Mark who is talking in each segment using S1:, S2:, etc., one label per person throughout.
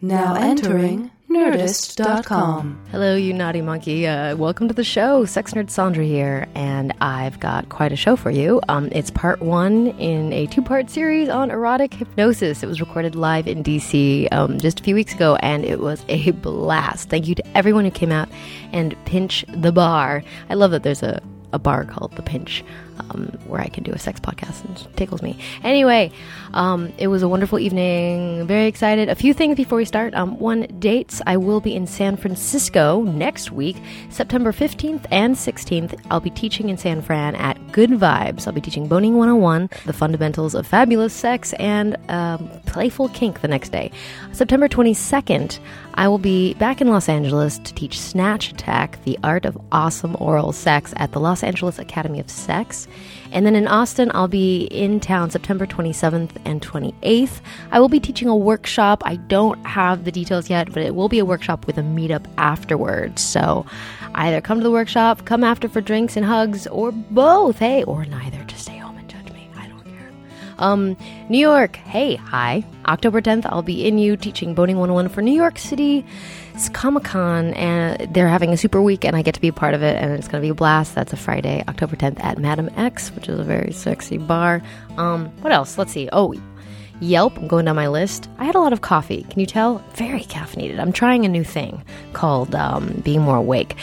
S1: Now entering Nerdist.com.
S2: Hello, you naughty monkey. Uh, welcome to the show. Sex Nerd Sandra here, and I've got quite a show for you. Um, it's part one in a two part series on erotic hypnosis. It was recorded live in DC um, just a few weeks ago, and it was a blast. Thank you to everyone who came out and pinch the bar. I love that there's a, a bar called The Pinch um, where I can do a sex podcast and tickles me. Anyway, um, it was a wonderful evening. Very excited. A few things before we start. Um, one, dates. I will be in San Francisco next week, September 15th and 16th. I'll be teaching in San Fran at Good Vibes. I'll be teaching Boning 101, the fundamentals of fabulous sex, and um, playful kink the next day. September 22nd, I will be back in Los Angeles to teach Snatch Attack, the art of awesome oral sex at the Los Angeles Academy of Sex. And then in Austin, I'll be in town September 27th and 28th. I will be teaching a workshop. I don't have the details yet, but it will be a workshop with a meetup afterwards. So either come to the workshop, come after for drinks and hugs, or both. Hey, or neither. Just stay home and judge me. I don't care. Um, New York. Hey, hi. October 10th, I'll be in you teaching Boning 101 for New York City. It's Comic Con, and they're having a super week, and I get to be a part of it, and it's going to be a blast. That's a Friday, October 10th at Madame X, which is a very sexy bar. Um, what else? Let's see. Oh, Yelp, I'm going down my list. I had a lot of coffee. Can you tell? Very caffeinated. I'm trying a new thing called um, being more awake.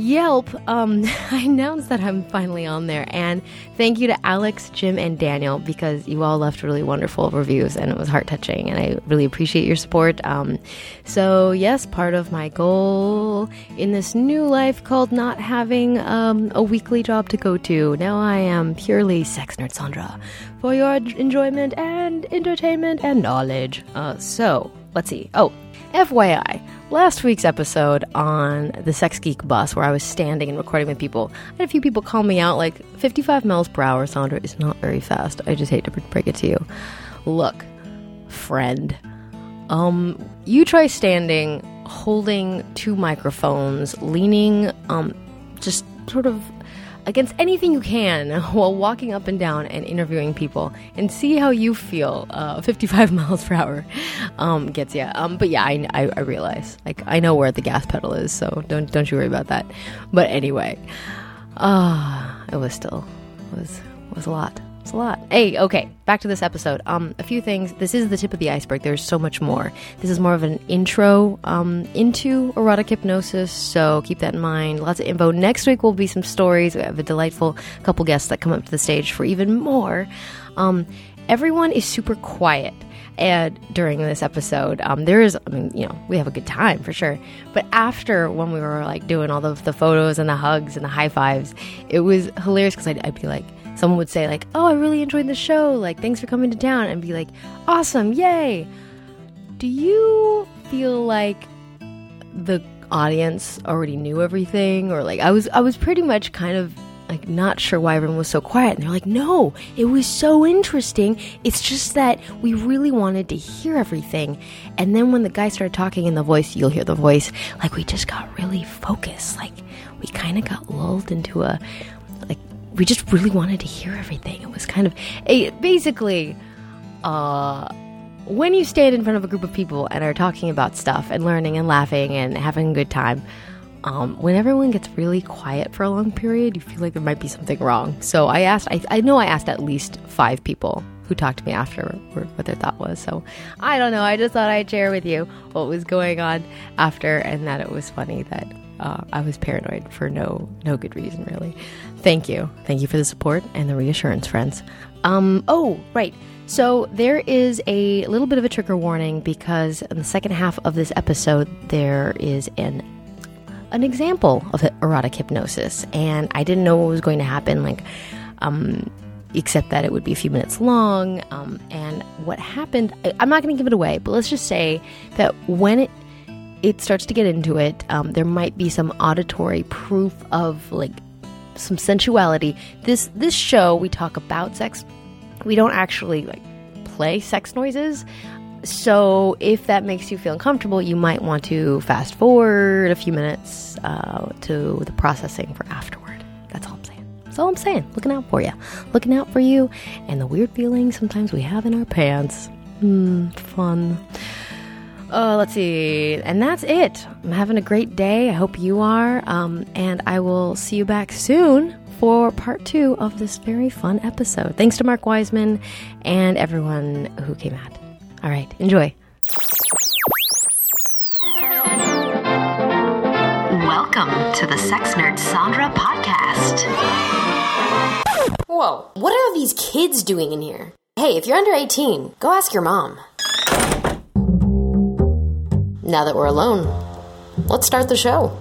S2: Yelp, um, I announced that I'm finally on there, and thank you to Alex, Jim, and Daniel because you all left really wonderful reviews, and it was heart touching, and I really appreciate your support. Um, so, yes, part of my goal in this new life called not having um, a weekly job to go to. Now I am purely sex nerd Sandra for your enjoyment and entertainment and knowledge. Uh, so, let's see. Oh, FYI, last week's episode on the Sex Geek bus, where I was standing and recording with people, I had a few people call me out like 55 miles per hour, Sandra, is not very fast. I just hate to break it to you. Look, friend, um, you try standing, holding two microphones, leaning, um, just sort of against anything you can while walking up and down and interviewing people and see how you feel uh, 55 miles per hour um, gets you um, but yeah I, I, I, realize like i know where the gas pedal is so don't don't you worry about that. But anyway uh, it was still it was was a lot it's a lot. Hey, okay, back to this episode. Um, a few things. This is the tip of the iceberg. There's so much more. This is more of an intro um, into erotic hypnosis, so keep that in mind. Lots of info. Next week will be some stories. We have a delightful couple guests that come up to the stage for even more. Um, everyone is super quiet and during this episode um, there is i mean you know we have a good time for sure but after when we were like doing all the, the photos and the hugs and the high fives it was hilarious because I'd, I'd, be like someone would say like oh i really enjoyed the show. Like thanks for coming to town and be like awesome yay. Do you feel like the audience already knew everything? Or like i was i was pretty much kind of like not sure why everyone was so quiet. And they're like no it was so interesting. It's just that we really wanted to hear everything. And then when the guy started talking in the voice you'll hear the voice like we just got really focused. Like we kind of got lulled into a we just really wanted to hear everything it was kind of it, basically uh when you stand in front of a group of people and are talking about stuff and learning and laughing and having a good time um, when everyone gets really quiet for a long period, you feel like there might be something wrong. So I asked, I, I know I asked at least five people who talked to me after what their thought was. So I don't know. I just thought I'd share with you what was going on after, and that it was funny that uh, I was paranoid for no no good reason, really. Thank you, thank you for the support and the reassurance, friends. Um, oh, right. So there is a little bit of a trigger warning because in the second half of this episode there is an an example of erotic hypnosis, and I didn't know what was going to happen. Like, um, except that it would be a few minutes long. Um, and what happened, I, am not going to give it away, but let's just say that when it it starts to get into it, um, there might be some auditory proof of like some sensuality. This this show we talk about sex. We don't actually like play sex noises. So, if that makes you feel uncomfortable, you might want to fast forward a few minutes uh, to the processing for afterward. That's all I'm saying. That's all I'm saying. Looking out for you. Looking out for you and the weird feelings sometimes we have in our pants. Hmm, fun.
S3: Uh, let's see. And that's it. I'm having a great day. I hope you are. Um, and I will see you back soon for part two of this very fun episode. Thanks to Mark Wiseman and everyone who came out. All right, enjoy. Welcome to the Sex Nerd Sandra podcast.
S4: Whoa, what are these kids doing in here? Hey, if you're under 18, go ask your mom. Now that we're alone, let's start the show.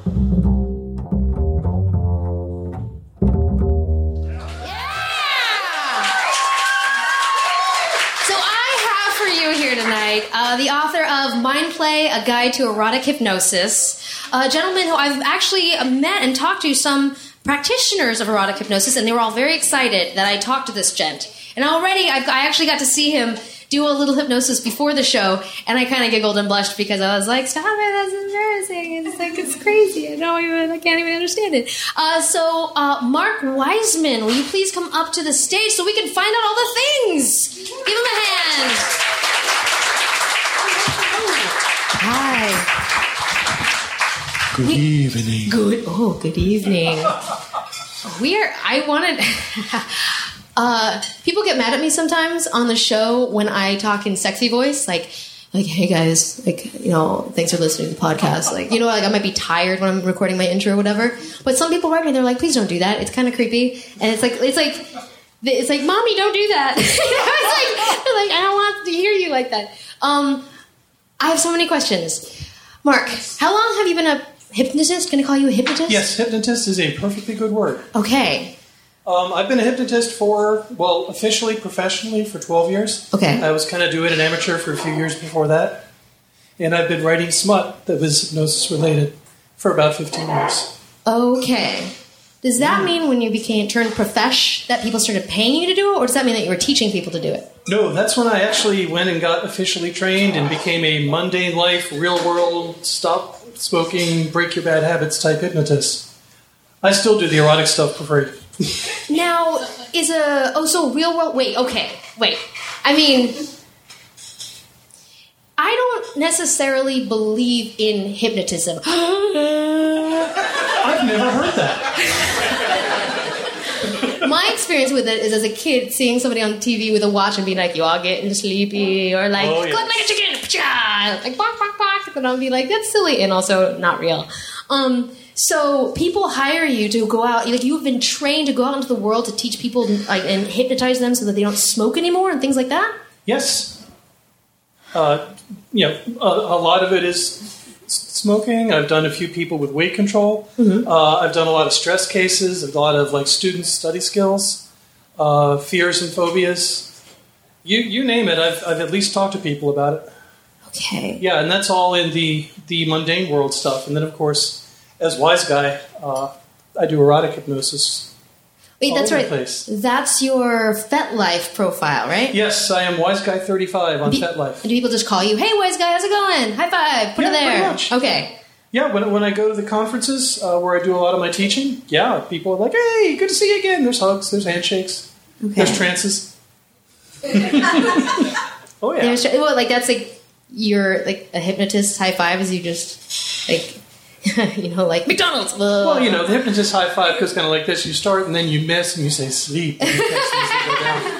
S2: So I have for you here tonight uh, the author of Mind Play: A Guide to Erotic Hypnosis, a gentleman who I've actually met and talked to some practitioners of erotic hypnosis, and they were all very excited that I talked to this gent. And already, I've, I actually got to see him do a little hypnosis before the show, and I kind of giggled and blushed because I was like, "Stop it! That's embarrassing. It's like it's crazy. I don't even. I can't even understand it." Uh, so, uh, Mark Wiseman, will you please come up to the stage so we can find out all the things? Give him a hand. Hi.
S5: Good evening.
S2: Good. Oh, good evening. We are. I wanted. uh, people get mad at me sometimes on the show when I talk in sexy voice, like, like, hey guys, like, you know, thanks for listening to the podcast. Like, you know, like I might be tired when I'm recording my intro or whatever. But some people write me, they're like, please don't do that. It's kind of creepy, and it's like, it's like. It's like, mommy, don't do that. it's like, like, I don't want to hear you like that. Um, I have so many questions. Mark, how long have you been a hypnotist? Can I call you a hypnotist?
S5: Yes, hypnotist is a perfectly good word.
S2: Okay.
S5: Um, I've been a hypnotist for, well, officially, professionally, for 12 years.
S2: Okay.
S5: I was kind of doing an amateur for a few years before that. And I've been writing smut that was hypnosis related for about 15 years.
S2: Okay. Does that mean when you became turned profesh that people started paying you to do it, or does that mean that you were teaching people to do it?
S5: No, that's when I actually went and got officially trained and became a mundane life, real world, stop smoking, break your bad habits type hypnotist. I still do the erotic stuff for free.
S2: Now, is a oh so real world? Wait, okay, wait. I mean, I don't necessarily believe in hypnotism.
S5: I've never heard that.
S2: My experience with it is as a kid seeing somebody on TV with a watch and being like, "You all getting sleepy," or like,
S5: Oh, yes.
S2: "Good like a chicken," like bark bark bark, and I'll be like, "That's silly," and also not real. Um, so people hire you to go out, like you've been trained to go out into the world to teach people like and hypnotize them so that they don't smoke anymore and things like that.
S5: Yes. Uh, you know, a, a lot of it is smoking. I've done a few people with weight control. Uh, I've done a lot of stress cases, a lot of like student study skills, uh, fears and phobias. You you name it. I've I've at least talked to people about it.
S2: Okay.
S5: Yeah, and that's all in the the mundane world stuff. And then of course, as wise guy, uh, I do erotic hypnosis.
S2: Wait, that's right.
S5: place.
S2: That's your FetLife profile, right?
S5: Yes, I am wise guy thirty five on
S2: Be-
S5: FetLife.
S2: And do people just call you, "Hey, wise guy, how's it going? High five, put
S5: Yeah,
S2: it there."
S5: much.
S2: Okay.
S5: Yeah, when, when I go to the conferences uh, where I do a lot of my teaching, yeah, people are like, "Hey, good to see you again." There's hugs, there's handshakes, there's trances. oh yeah,
S2: There's, well, like that's like you're like a hypnotist high five is you just like you know like McDonald's.
S5: well, you know, the hypnotist high five goes kind of like this: you start and then you miss, and you say sleep. And you catch things that go down.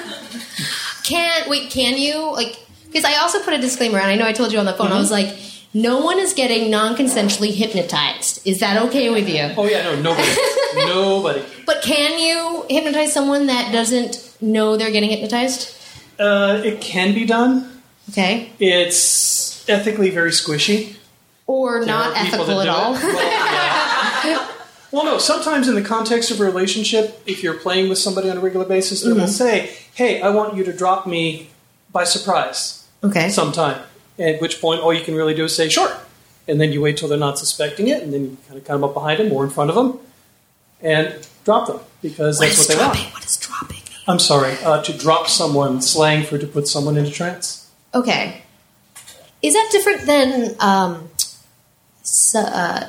S2: can wait can you like because I also put a disclaimer and I know I told you on the phone I was like no one is getting non-consensually hypnotized. Is that okay with you?
S5: Oh yeah, no, nobody, nobody.
S2: But can you hypnotize someone that doesn't know they're getting hypnotized?
S5: Uh, it can be done.
S2: Okay.
S5: It's ethically very squishy.
S2: Or not ethical at all.
S5: Well. Well, no. Sometimes in the context of a relationship, if you're playing with somebody on a regular basis, they will say, "Hey, I want you to drop me by surprise
S2: okay.
S5: sometime." At which point, all you can really do is say, "Sure," and then you wait till they're not suspecting it, and then you kind of come up behind them or in front of them and drop them because
S2: What
S5: that's what they
S2: dropping?
S5: want.
S2: What is dropping?
S5: I'm sorry, uh, to drop someone, slang for to put someone into trance.
S2: Okay. Is that different than um, su- uh,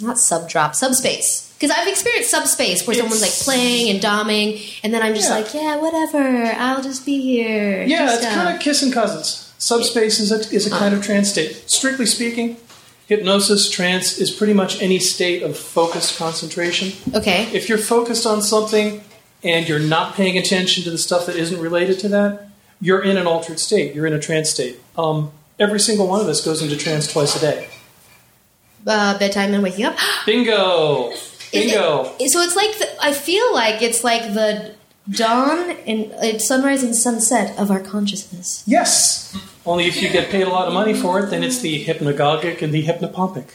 S2: not sub drop, subspace? Because I've experienced subspace where someone's like playing and doming, and then I'm just
S5: Yeah.
S2: like, yeah, whatever, I'll just be here.
S5: Yeah,
S2: Just,
S5: it's
S2: uh,
S5: kind of kissing cousins. Subspace is a, is a kind of trance state. Strictly speaking, hypnosis, trance is pretty much any state of focused concentration.
S2: Okay.
S5: If you're focused on something and you're not paying attention to the stuff that isn't related to that, you're in an altered state. You're in a trance state. Um, every single one of us goes into trance twice a day.
S2: Uh, bedtime and waking up.
S5: Bingo! Bingo!
S2: Is it- so it's like the, I feel like it's like the dawn and it's sunrise and sunset of our consciousness.
S5: Yes! Only if you get paid a lot of money for it, then it's the hypnagogic and the hypnopompic.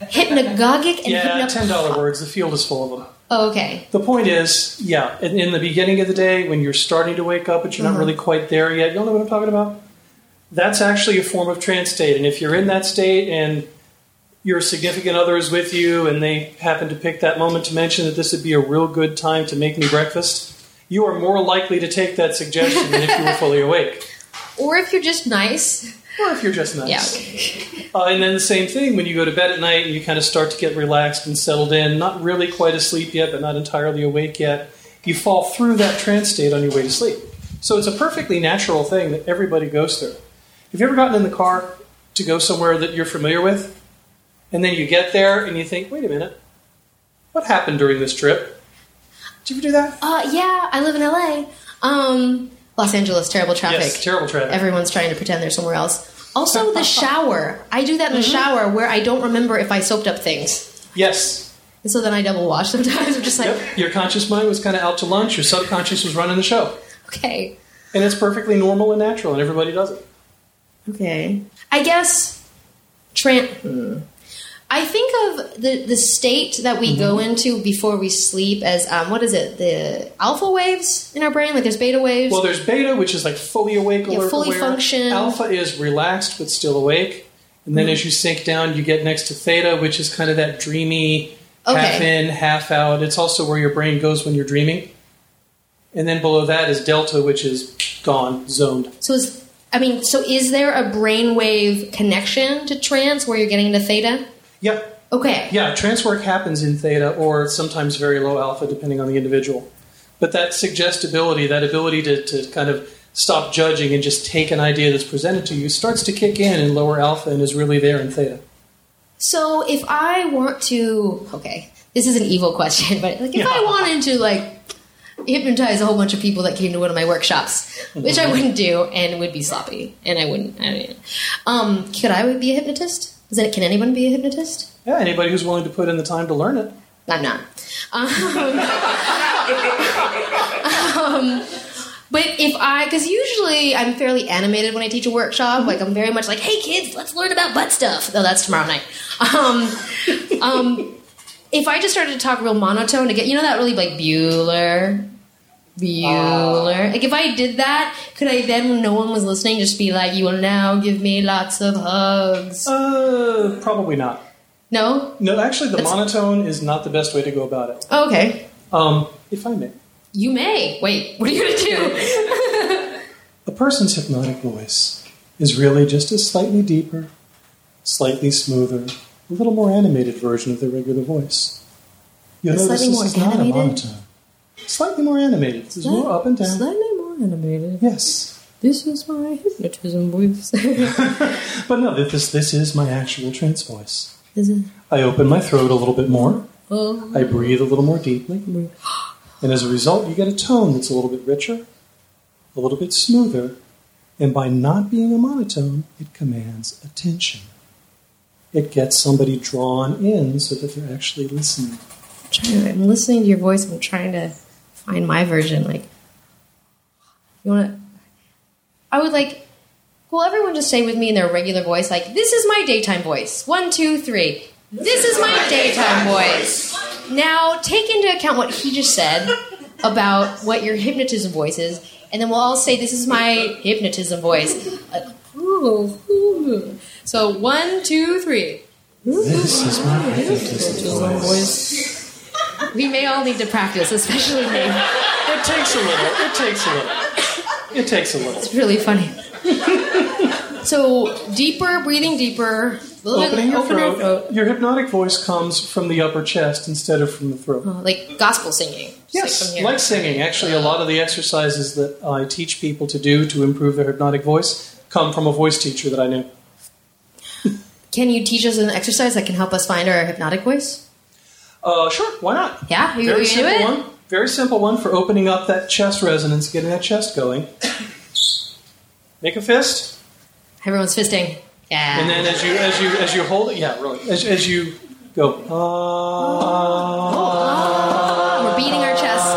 S2: Hypnagogic and
S5: Yeah,
S2: hypno-
S5: ten dollar words. The field is full of them.
S2: Oh, okay.
S5: The point is, yeah, in, in the beginning of the day when you're starting to wake up but you're not really quite there yet, you'll know what I'm talking about. That's actually a form of trance state, and if you're in that state and your significant other is with you and they happen to pick that moment to mention that this would be a real good time to make me breakfast, you are more likely to take that suggestion than if you were fully awake.
S2: Or if you're just nice.
S5: Or if you're just nice.
S2: Yeah.
S5: Uh, and then the same thing when you go to bed at night and you kind of start to get relaxed and settled in, not really quite asleep yet, but not entirely awake yet. You fall through that trance state on your way to sleep. So it's a perfectly natural thing that everybody goes through. Have you ever gotten in the car to go somewhere that you're familiar with? And then you get there and you think, wait a minute, what happened during this trip? Did you ever do that?
S2: Uh, yeah, I live in LA. Um, Los Angeles, terrible traffic.
S5: Yes, terrible traffic.
S2: Everyone's trying to pretend they're somewhere else. Also, the shower. I do that in the
S5: Mm-hmm.
S2: shower where I don't remember if I soaked up things.
S5: yes.
S2: And so then I double wash sometimes. I'm just like,
S5: Yep. Your conscious mind was kind of out to lunch, your subconscious was running the show.
S2: okay,
S5: And it's perfectly normal and natural, and everybody does it.
S2: okay. I guess, tran- hmm. I think of the, the state that we go
S5: Mm-hmm.
S2: into before we sleep as, um, what is it, the alpha waves in our brain? Like there's beta waves?
S5: Well, there's beta, which is like fully awake,
S2: Yeah,
S5: alert,
S2: fully
S5: aware.
S2: function.
S5: Alpha is relaxed but still awake. And
S2: Mm-hmm.
S5: then as you sink down, you get next to theta, which is kind of that dreamy,
S2: Okay.
S5: half in, half out. It's also where your brain goes when you're dreaming. And then below that is delta, which is gone, zoned.
S2: So is I mean, so is there a brainwave connection to trance where you're getting into theta?
S5: Yep.
S2: Okay.
S5: Yeah, trance work happens in theta or sometimes very low alpha, depending on the individual. But that suggestibility, that ability to, to kind of stop judging and just take an idea that's presented to you, starts to kick in in lower alpha and is really there in theta.
S2: So if I want to, okay, this is an evil question, but like if I wanted to like hypnotize a whole bunch of people that came to one of my workshops, which I wouldn't do and would be sloppy, and I wouldn't. I mean, um, could I be a hypnotist? Is it? Can anyone be a hypnotist?
S5: Yeah, anybody who's willing to put in the time to learn it.
S2: I'm not. Um, um, but if I, because usually I'm fairly animated when I teach a workshop. Like I'm very much like, "Hey kids, let's learn about butt stuff." No, that's tomorrow night. Um, um, if I just started to talk real monotone to get, you know, that really like Bueller, Bueller. Like if I did that, could I then, when no one was listening, just be like, "You will now give me lots of hugs"?
S5: Uh, probably not.
S2: No.
S5: No, actually, the
S2: That's-
S5: monotone is not the best way to go about it.
S2: Okay.
S5: Um, if I may.
S2: You may. Wait. What are you gonna do?
S5: A person's hypnotic voice is really just a slightly deeper, slightly smoother, a little more animated version of their regular voice. You'll notice this is not a
S2: animated?
S5: monotone. Slightly more animated. Is more up and down.
S2: Slightly more animated.
S5: Yes.
S2: This is my hypnotism voice.
S5: But no, this, this is my actual trance voice.
S2: is it?
S5: I open my throat a little bit more.
S2: Oh.
S5: I breathe a little more deeply. And as a result, you get a tone that's a little bit richer, a little bit smoother, and by not being a monotone, it commands attention. It gets somebody drawn in so that they're actually listening.
S2: I'm listening to your voice. I'm trying to find my version. Like, you want to? I would like. Will everyone just say with me in their regular voice, like, "This is my daytime voice." One, two, three. This is my daytime voice. Now, take into account what he just said about what your hypnotism voice is, and then we'll all say, "This is my hypnotism voice." So, one, two, three.
S5: This is my hypnotism voice.
S2: We may all need to practice, especially me.
S5: It takes a little. It takes a little. It takes a little.
S2: It's really funny. so deeper, breathing deeper. a little bit-
S5: Opening your
S2: your
S5: throat. Your hypnotic voice comes from the upper chest instead of from the throat.
S2: Uh, like gospel singing.
S5: Yes,
S2: here.
S5: like singing. Actually, a lot of the exercises that I teach people to do to improve their hypnotic voice come from a voice teacher that I knew.
S2: Can you teach us an exercise that can help us find our hypnotic voice?
S5: Uh, sure, why not?
S2: Yeah, you,
S5: Very
S2: you do
S5: simple
S2: it.
S5: one. Very simple one for opening up that chest resonance, getting that chest going. Make a fist,
S2: Everyone's fisting. Yeah.
S5: and then as you as you as you hold it, yeah, really, as, as you go. Uh,
S2: We're beating our chests.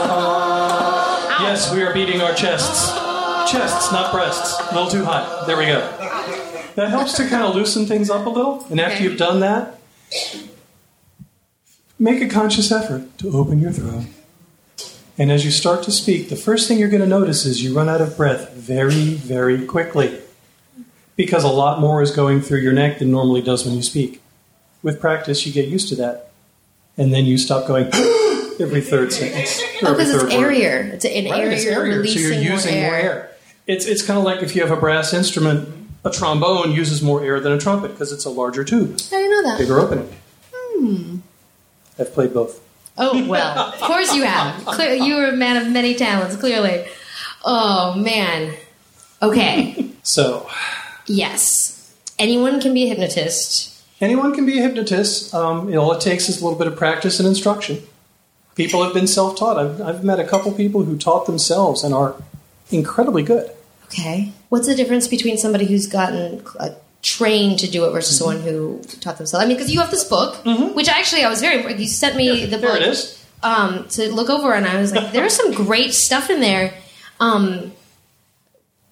S5: yes, we are beating our chests. Chests, not breasts. A little too hot. There we go. That helps to kind of loosen things up a little. And after
S2: Okay.
S5: you've done that, make a conscious effort to open your throat. And as you start to speak, the first thing you're going to notice is you run out of breath very, very quickly. Because a lot more is going through your neck than normally does when you speak. With practice, you get used to that. And then you stop going every third sentence.
S2: Oh, because it's
S5: word.
S2: airier. It's an
S5: Right,
S2: area
S5: it's airier,
S2: releasing
S5: so you're using
S2: more
S5: more
S2: air.
S5: air. It's it's kind of like if you have a brass instrument, a trombone uses more air than a trumpet because it's a larger tube,
S2: do you know that?
S5: bigger opening.
S2: Hmm.
S5: I've played both.
S2: Oh well, of course you have. Clear, you are a man of many talents. Clearly. Oh man. Okay.
S5: So
S2: yes. Anyone can be a hypnotist.
S5: anyone can be a hypnotist. Um, all it takes is a little bit of practice and instruction. People have been self-taught. I've, I've met a couple people who taught themselves and are incredibly good.
S2: Okay. What's the difference between somebody who's gotten uh, trained to do it versus
S5: Mm-hmm.
S2: someone who taught themselves? I mean, because you have this book, which actually I was very. You sent me the
S5: There
S2: book.
S5: it is.
S2: um, to look over, and I was like, there's some great stuff in there. Um,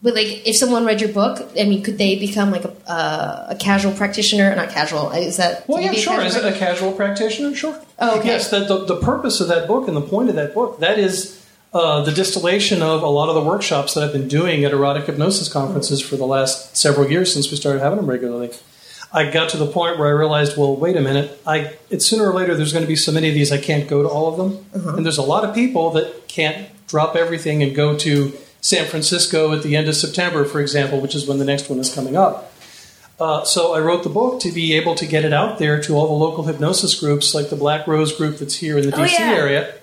S2: but like, if someone read your book, I mean, could they become like a, uh, a casual practitioner? Not casual. Is that?
S5: Well, yeah, sure. Is it a casual practitioner? Sure.
S2: Oh, okay.
S5: Yes, the, the, the purpose of that book and the point of that book, that is uh, the distillation of a lot of the workshops that I've been doing at erotic hypnosis conferences for the last several years since we started having them regularly. I got to the point where I realized, well, wait a minute. I it's sooner or later there's going to be so many of these I can't go to all of them,
S2: Uh-huh.
S5: and there's a lot of people that can't drop everything and go to San Francisco at the end of September, for example, which is when the next one is coming up. Uh, so I wrote the book to be able to get it out there to all the local hypnosis groups, like the Black Rose group that's here in the
S2: Oh,
S5: DC
S2: yeah.
S5: area,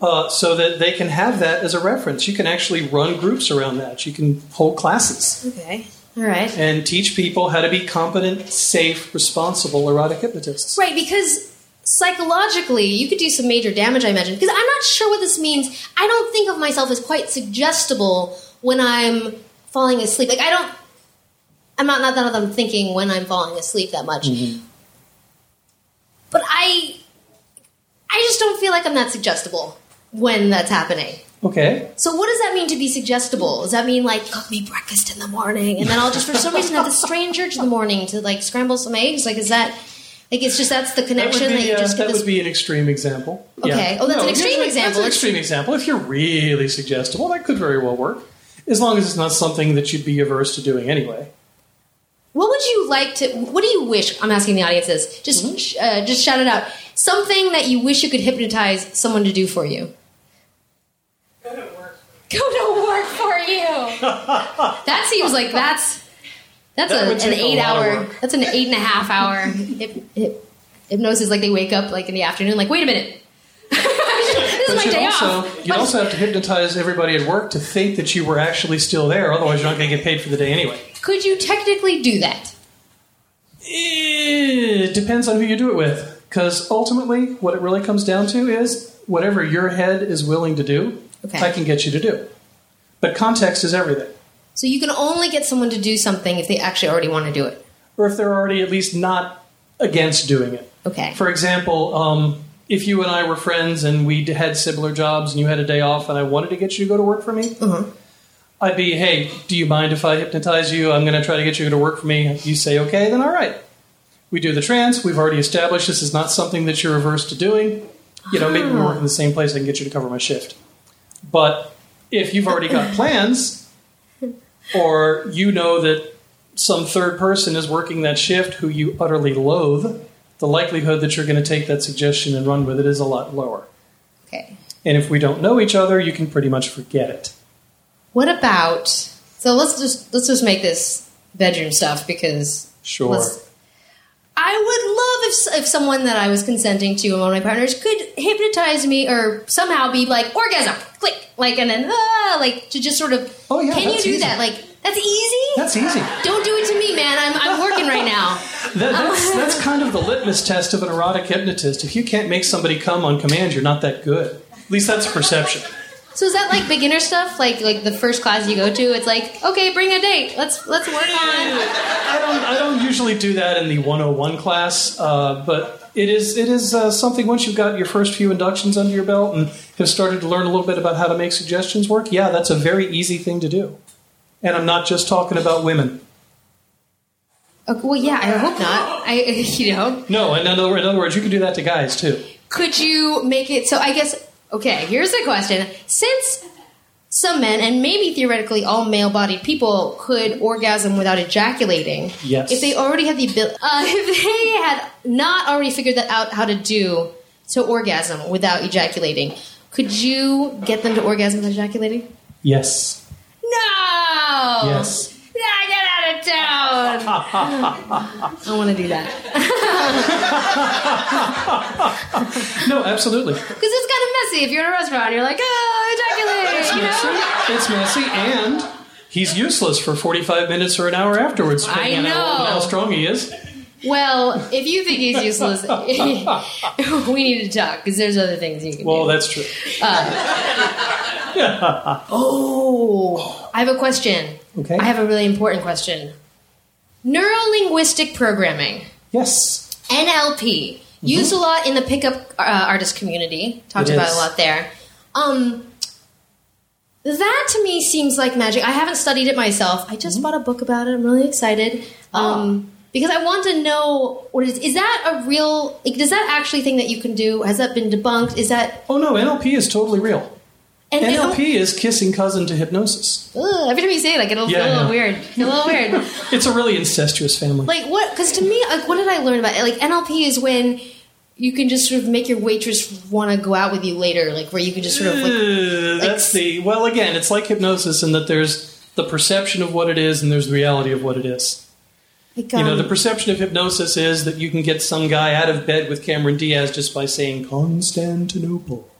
S5: uh, so that they can have that as a reference. You can actually run groups around that. You can hold classes
S2: Okay. All right.
S5: and teach people how to be competent, safe, responsible erotic hypnotists.
S2: Right, because psychologically, you could do some major damage, I imagine. Because I'm not sure what this means. I don't think of myself as quite suggestible when I'm falling asleep. Like, I don't. I'm not, not that I'm thinking when I'm falling asleep that much. But I. I just don't feel like I'm that suggestible when that's happening.
S5: Okay.
S2: So what does that mean to be suggestible? Does that mean like cook me breakfast in the morning, and then I'll just for some reason have this strange urge in the morning to like scramble some eggs? Like is that like it's just that's the connection that,
S5: be,
S2: you
S5: uh,
S2: just get
S5: that
S2: this?
S5: would be an extreme example.
S2: Okay. Oh, that's an extreme example.
S5: That's an extreme example. If you're really suggestible, that could very well work, as long as it's not something that you'd be averse to doing anyway.
S2: What would you like to? What do you wish? I'm asking the audience this. Just
S5: Mm-hmm.
S2: sh uh, just shout it out. Something that you wish you could hypnotize someone to do for you. Go to work. Go to work for you. that seems like that's that's
S5: That
S2: a, an eight hour. That's an eight and a half hour hip, hip, hypnosis. Like they wake up like in the afternoon. Like wait a minute. this is
S5: But
S2: my
S5: you'd
S2: day
S5: also,
S2: off.
S5: you'd also have to hypnotize everybody at work to think that you were actually still there. Otherwise, you're not going to get paid for the day anyway.
S2: Could you technically do that?
S5: It depends on who you do it with. Because ultimately, what it really comes down to is whatever your head is willing to do,
S2: Okay.
S5: I can get you to do. But context is everything.
S2: So you can only get someone to do something if they actually already want to do it.
S5: Or if they're already at least not against doing it.
S2: Okay.
S5: For example, um, if you and I were friends and we had similar jobs and you had a day off and I wanted to get you to go to work for me, I'd be, hey, do you mind if I hypnotize you? I'm going to try to get you to work for me. You say, okay, then all right. We do the trance. We've already established this is not something that you're averse to doing. You know, maybe we work in the same place. I can get you to cover my shift. But if you've already got plans, or you know that some third person is working that shift who you utterly loathe, the likelihood that you're going to take that suggestion and run with it is a lot lower.
S2: Okay.
S5: And if we don't know each other, you can pretty much forget it.
S2: What about? So let's just let's just make this bedroom stuff because
S5: Sure.
S2: I would love if if someone that I was consenting to and one of my partners could hypnotize me or somehow be like orgasm, click, like and then ah, like to just sort of.
S5: Oh, yeah,
S2: Can you do
S5: easy.
S2: that? Like That's easy.
S5: That's easy.
S2: Don't do it to me, man. I'm, I'm working right now.
S5: That, that's, that's kind of the litmus test of an erotic hypnotist. If you can't make somebody come on command, you're not that good. At least that's perception.
S2: So is that like beginner stuff? Like like the first class you go to, it's like, okay, bring a date. Let's let's work on.
S5: I don't, I don't usually do that in the 101 class, uh, but it is it is uh, something once you've got your first few inductions under your belt and have started to learn a little bit about how to make suggestions work. Yeah, that's a very easy thing to do. And I'm not just talking about women.
S2: Okay, well, yeah, I hope not. I you know,
S5: No, in other, in other words, you can do that to guys too.
S2: could you make it so? I guess okay. Here's the question: Since some men and maybe theoretically all male-bodied people could orgasm without ejaculating,
S5: Yes.
S2: if they already had the ability, uh, if they had not already figured that out how to do to orgasm without ejaculating, could you get them to orgasm without ejaculating?
S5: Yes.
S2: No.
S5: Yes.
S2: Yeah, get out of town. I want to do that
S5: No, absolutely.
S2: because it's kind of messy. If you're in a restaurant, you're like, oh, ejaculate. You
S5: messy.
S2: know.
S5: It's messy, and he's useless for 45 minutes or an hour afterwards, depending
S2: I
S5: on how,
S2: know.
S5: how strong he is.
S2: Well, if you think he's useless, we need to talk because there's other things you can
S5: Well,
S2: do.
S5: Well, that's true.
S2: Uh, oh, I have a question.
S5: Okay.
S2: I have a really important question. Neuro-linguistic programming.
S5: Yes.
S2: NLP used a lot in the pickup uh, artist community. Talked
S5: It
S2: about
S5: is.
S2: a lot there. Um, that to me seems like magic. I haven't studied it myself. I
S5: Mm-hmm.
S2: just bought a book about it. I'm really excited
S5: Ah.
S2: um, because I want to know what is. Is that a real? Like, does that actually thing that you can do? Has that been debunked? Is that
S5: Oh no, NLP is totally real.
S2: And and-
S5: NLP is kissing cousin to hypnosis.
S2: Ugh, every time you say it, I get a little,
S5: Yeah,
S2: a little weird. A little weird.
S5: It's a really incestuous family.
S2: Like what? Because to me, like, what did I learn about it? Like NLP is when you can just sort of make your waitress want to go out with you later, like where you can just sort of like.
S5: Uh, that's the well again, it's like hypnosis in that there's the perception of what it is and there's the reality of what it is.
S2: like
S5: You know,
S2: um,
S5: the perception of hypnosis is that you can get some guy out of bed with Cameron Diaz just by saying Constantinople.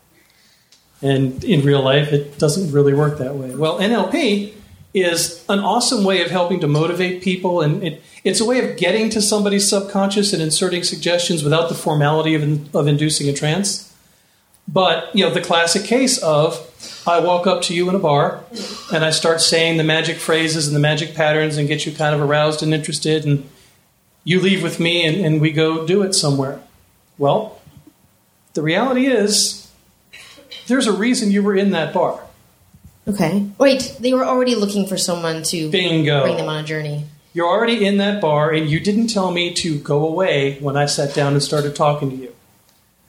S5: And in real life, it doesn't really work that way. Well, NLP is an awesome way of helping to motivate people, and it, it's a way of getting to somebody's subconscious and inserting suggestions without the formality of, of inducing a trance. But, you know, the classic case of I walk up to you in a bar and I start saying the magic phrases and the magic patterns and get you kind of aroused and interested, and you leave with me and, and we go do it somewhere. Well, the reality is there's a reason you were in that bar.
S2: okay. Wait, they were already looking for someone to
S5: Bingo.
S2: bring them on a journey.
S5: You're already in that bar and you didn't tell me to go away when I sat down and started talking to you.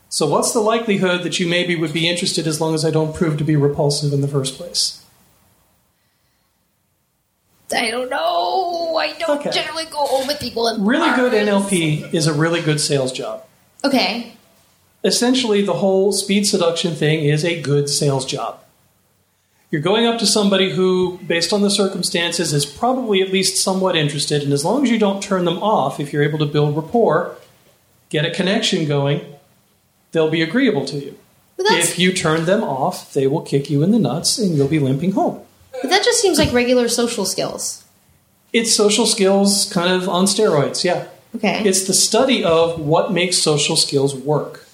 S5: So, what's the likelihood that you maybe would be interested as long as I don't prove to be repulsive in the first place?
S2: I don't know. I don't
S5: Okay.
S2: generally go home with people. In
S5: Really good. NLP is a really good sales job.
S2: Okay.
S5: Essentially the whole speed seduction thing is a good sales job. You're going up to somebody who, based on the circumstances, is probably at least somewhat interested, and as long as you don't turn them off, if you're able to build rapport, get a connection going, they'll be agreeable to you. If you turn them off, they will kick you in the nuts and you'll be limping home.
S2: but that just seems like regular social skills.
S5: It's social skills kind of on steroids, yeah.
S2: Okay.
S5: It's the study of what makes social skills work.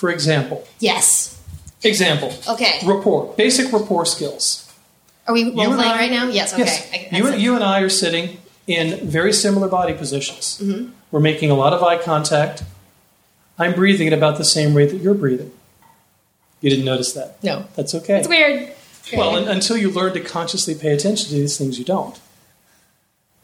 S5: For example,
S2: yes.
S5: example,
S2: Okay.
S5: rapport, basic rapport skills.
S2: Are we role playing
S5: I-
S2: right now? Yes. Okay.
S5: Yes.
S2: I-
S5: you, and, you and I are sitting in very similar body positions.
S2: Mm-hmm.
S5: We're making a lot of eye contact. I'm breathing at about the same rate that you're breathing. You didn't notice that.
S2: No.
S5: That's okay.
S2: It's weird.
S5: Well, un- until you learn to consciously pay attention to these things, you don't.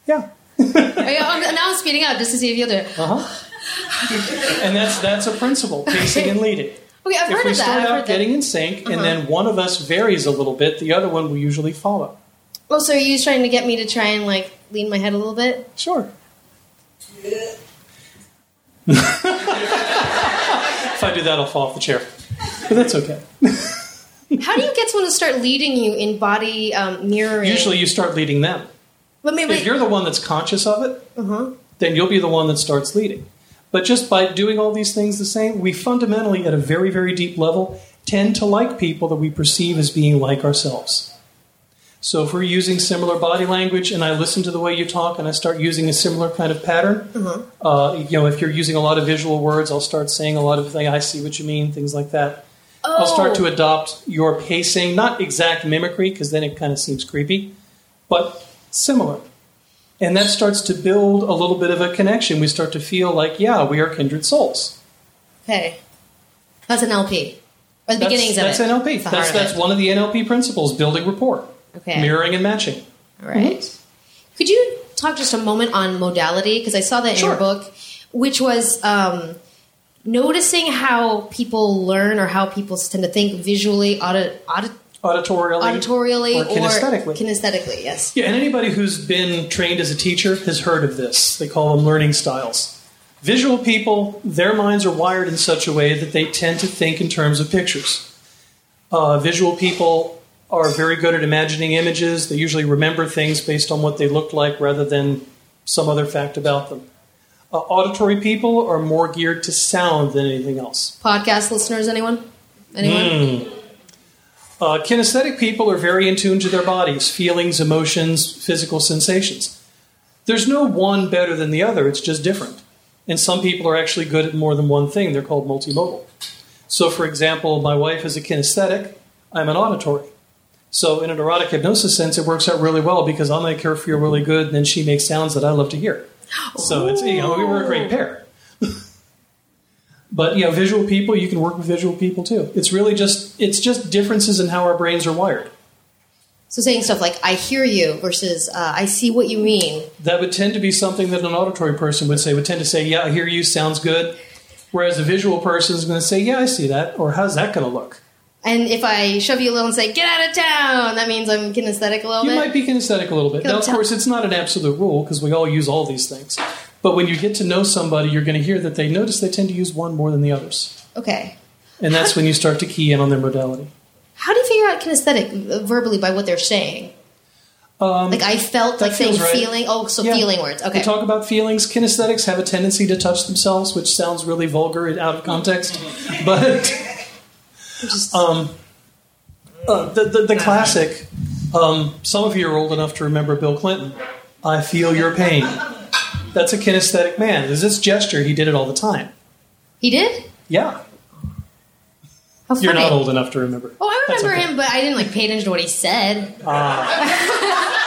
S5: Yeah.
S2: Oh, I'm- now I'm speeding up just to see if you'll do it.
S5: Uh huh. and that's that's a principle: pacing and leading.
S2: Okay, I've
S5: if
S2: heard
S5: we
S2: of that.
S5: start
S2: I've
S5: out
S2: heard that.
S5: getting in sync,
S2: Uh-huh.
S5: and then one of us varies a little bit, the other one will usually follow.
S2: Oh, so are you trying to get me to try and like lean my head a little bit?
S5: Sure. if I do that, I'll fall off the chair. But that's okay.
S2: How do you get someone to start leading you in body um, mirroring?
S5: Usually, you start leading them.
S2: but maybe
S5: If you're the one that's conscious of it,
S2: uh-huh.
S5: then you'll be the one that starts leading. But just by doing all these things the same, we fundamentally, at a very, very deep level, tend to like people that we perceive as being like ourselves. So if we're using similar body language and I listen to the way you talk and I start using a similar kind of pattern, uh, you know, if you're using a lot of visual words, I'll start saying a lot of things, I see what you mean, things like that. I'll start to adopt your pacing, not exact mimicry, because then it kind of seems creepy, but similar. And that starts to build a little bit of a connection. We start to feel like, yeah, we are kindred souls.
S2: Okay. That's NLP. Or the
S5: That's,
S2: beginnings
S5: that's
S2: of it.
S5: NLP. That's,
S2: of
S5: that's
S2: it.
S5: one of the NLP principles building rapport,
S2: Okay.
S5: mirroring and matching.
S2: All right. Could you talk just a moment on modality? Because I saw that in
S5: Sure.
S2: your book, which was um, noticing how people learn or how people tend to think visually, audit, audit,
S5: Auditorially,
S2: auditorially,
S5: or kinesthetically.
S2: kinesthetically, yes.
S5: Yeah, and anybody who's been trained as a teacher has heard of this. They call them learning styles. Visual people, their minds are wired in such a way that they tend to think in terms of pictures. Uh, visual people are very good at imagining images. They usually remember things based on what they look like rather than some other fact about them. Uh, auditory people are more geared to sound than anything else.
S2: Podcast listeners, anyone? Anyone?
S5: Uh, kinesthetic people are very in tune to their bodies, feelings, emotions, physical sensations. There's no one better than the other, it's just different. And some people are actually good at more than one thing. They're called multimodal. So, for example, my wife is a kinesthetic, I'm an auditory. So, in an erotic hypnosis sense, it works out really well because I'll make her feel really good, and then she makes sounds that I love to hear. So, it's, you know, we were a great pair. But you know, visual people, you can work with visual people too. It's really just it's just differences in how our brains are wired.
S2: So saying stuff like "I hear you" versus uh, "I see what you mean."
S5: That would tend to be something that an auditory person would say. Would tend to say, "Yeah, I hear you. Sounds good." Whereas a visual person is going to say, "Yeah, I see that," or "How's that going to look?"
S2: And if I shove you a little and say "Get out of town," that means I'm kinesthetic a little
S5: You
S2: bit.
S5: might be kinesthetic a little bit. Now, of course, it's not an absolute rule because we all use all these things. But when you get to know somebody, you're going to hear that they notice they tend to use one more than the others,
S2: okay.
S5: and that's when you start to key in on their modality.
S2: How do you figure out kinesthetic uh, verbally by what they're saying? like I felt
S5: Um,
S2: like saying
S5: right.
S2: feeling. Oh, so
S5: Yeah.
S2: feeling words. Okay.
S5: We talk about feelings. Kinesthetics have a tendency to touch themselves, which sounds really vulgar and out of context. But um, uh, the, the, the classic, um, some of you are old enough to remember Bill Clinton. I feel your pain. That's a kinesthetic man. There's this gesture, he did it all the time.
S2: he did.
S5: Yeah.
S2: How
S5: You're not old enough to remember.
S2: Oh, I
S5: That's
S2: remember
S5: okay.
S2: him, but I didn't like pay attention to what he said. Ah.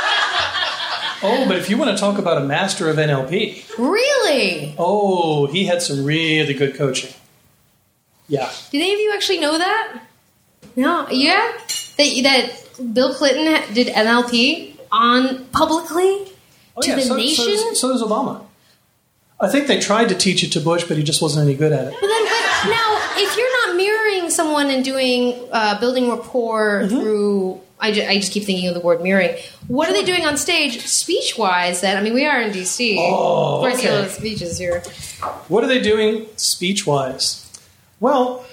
S5: Oh, but if you want to talk about a master of NLP,
S2: Really?
S5: oh, he had some really good coaching. Yeah.
S2: Did any of you actually know that? No. Yeah. That that Bill Clinton did NLP on publicly
S5: Oh,
S2: to
S5: yeah,
S2: the
S5: so,
S2: nation.
S5: So does, so does Obama. I think they tried to teach it to Bush, but he just wasn't any good at it.
S2: But then, but now, if you're not mirroring someone and doing uh, building rapport
S5: Mm-hmm.
S2: through, I, ju- I just keep thinking of the word mirroring. What are they doing on stage, speech wise? That I mean, we are in DC.
S5: Oh,
S2: of course, you know
S5: okay.
S2: the speeches here.
S5: What are they doing speech wise? Well,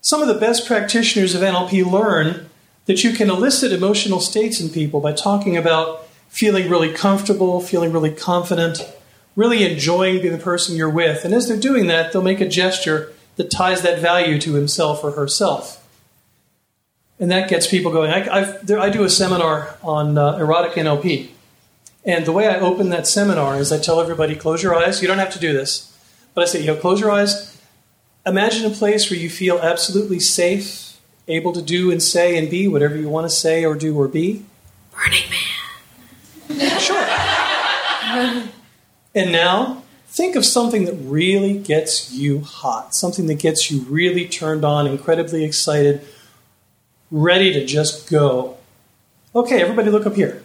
S5: some of the best practitioners of NLP learn that you can elicit emotional states in people by talking about feeling really comfortable, feeling really confident, really enjoying being the person you're with. And as they're doing that, they'll make a gesture that ties that value to himself or herself. And that gets people going. I, there, I do a seminar on uh, erotic NLP. And the way I open that seminar is I tell everybody, close your eyes. You don't have to do this. But I say, you know, close your eyes. Imagine a place where you feel absolutely safe, able to do and say and be whatever you want to say or do or be.
S2: Burning Man.
S5: Sure. and now, think of something that really gets you hot, something that gets you really turned on, incredibly excited, ready to just go. Okay, everybody look up here.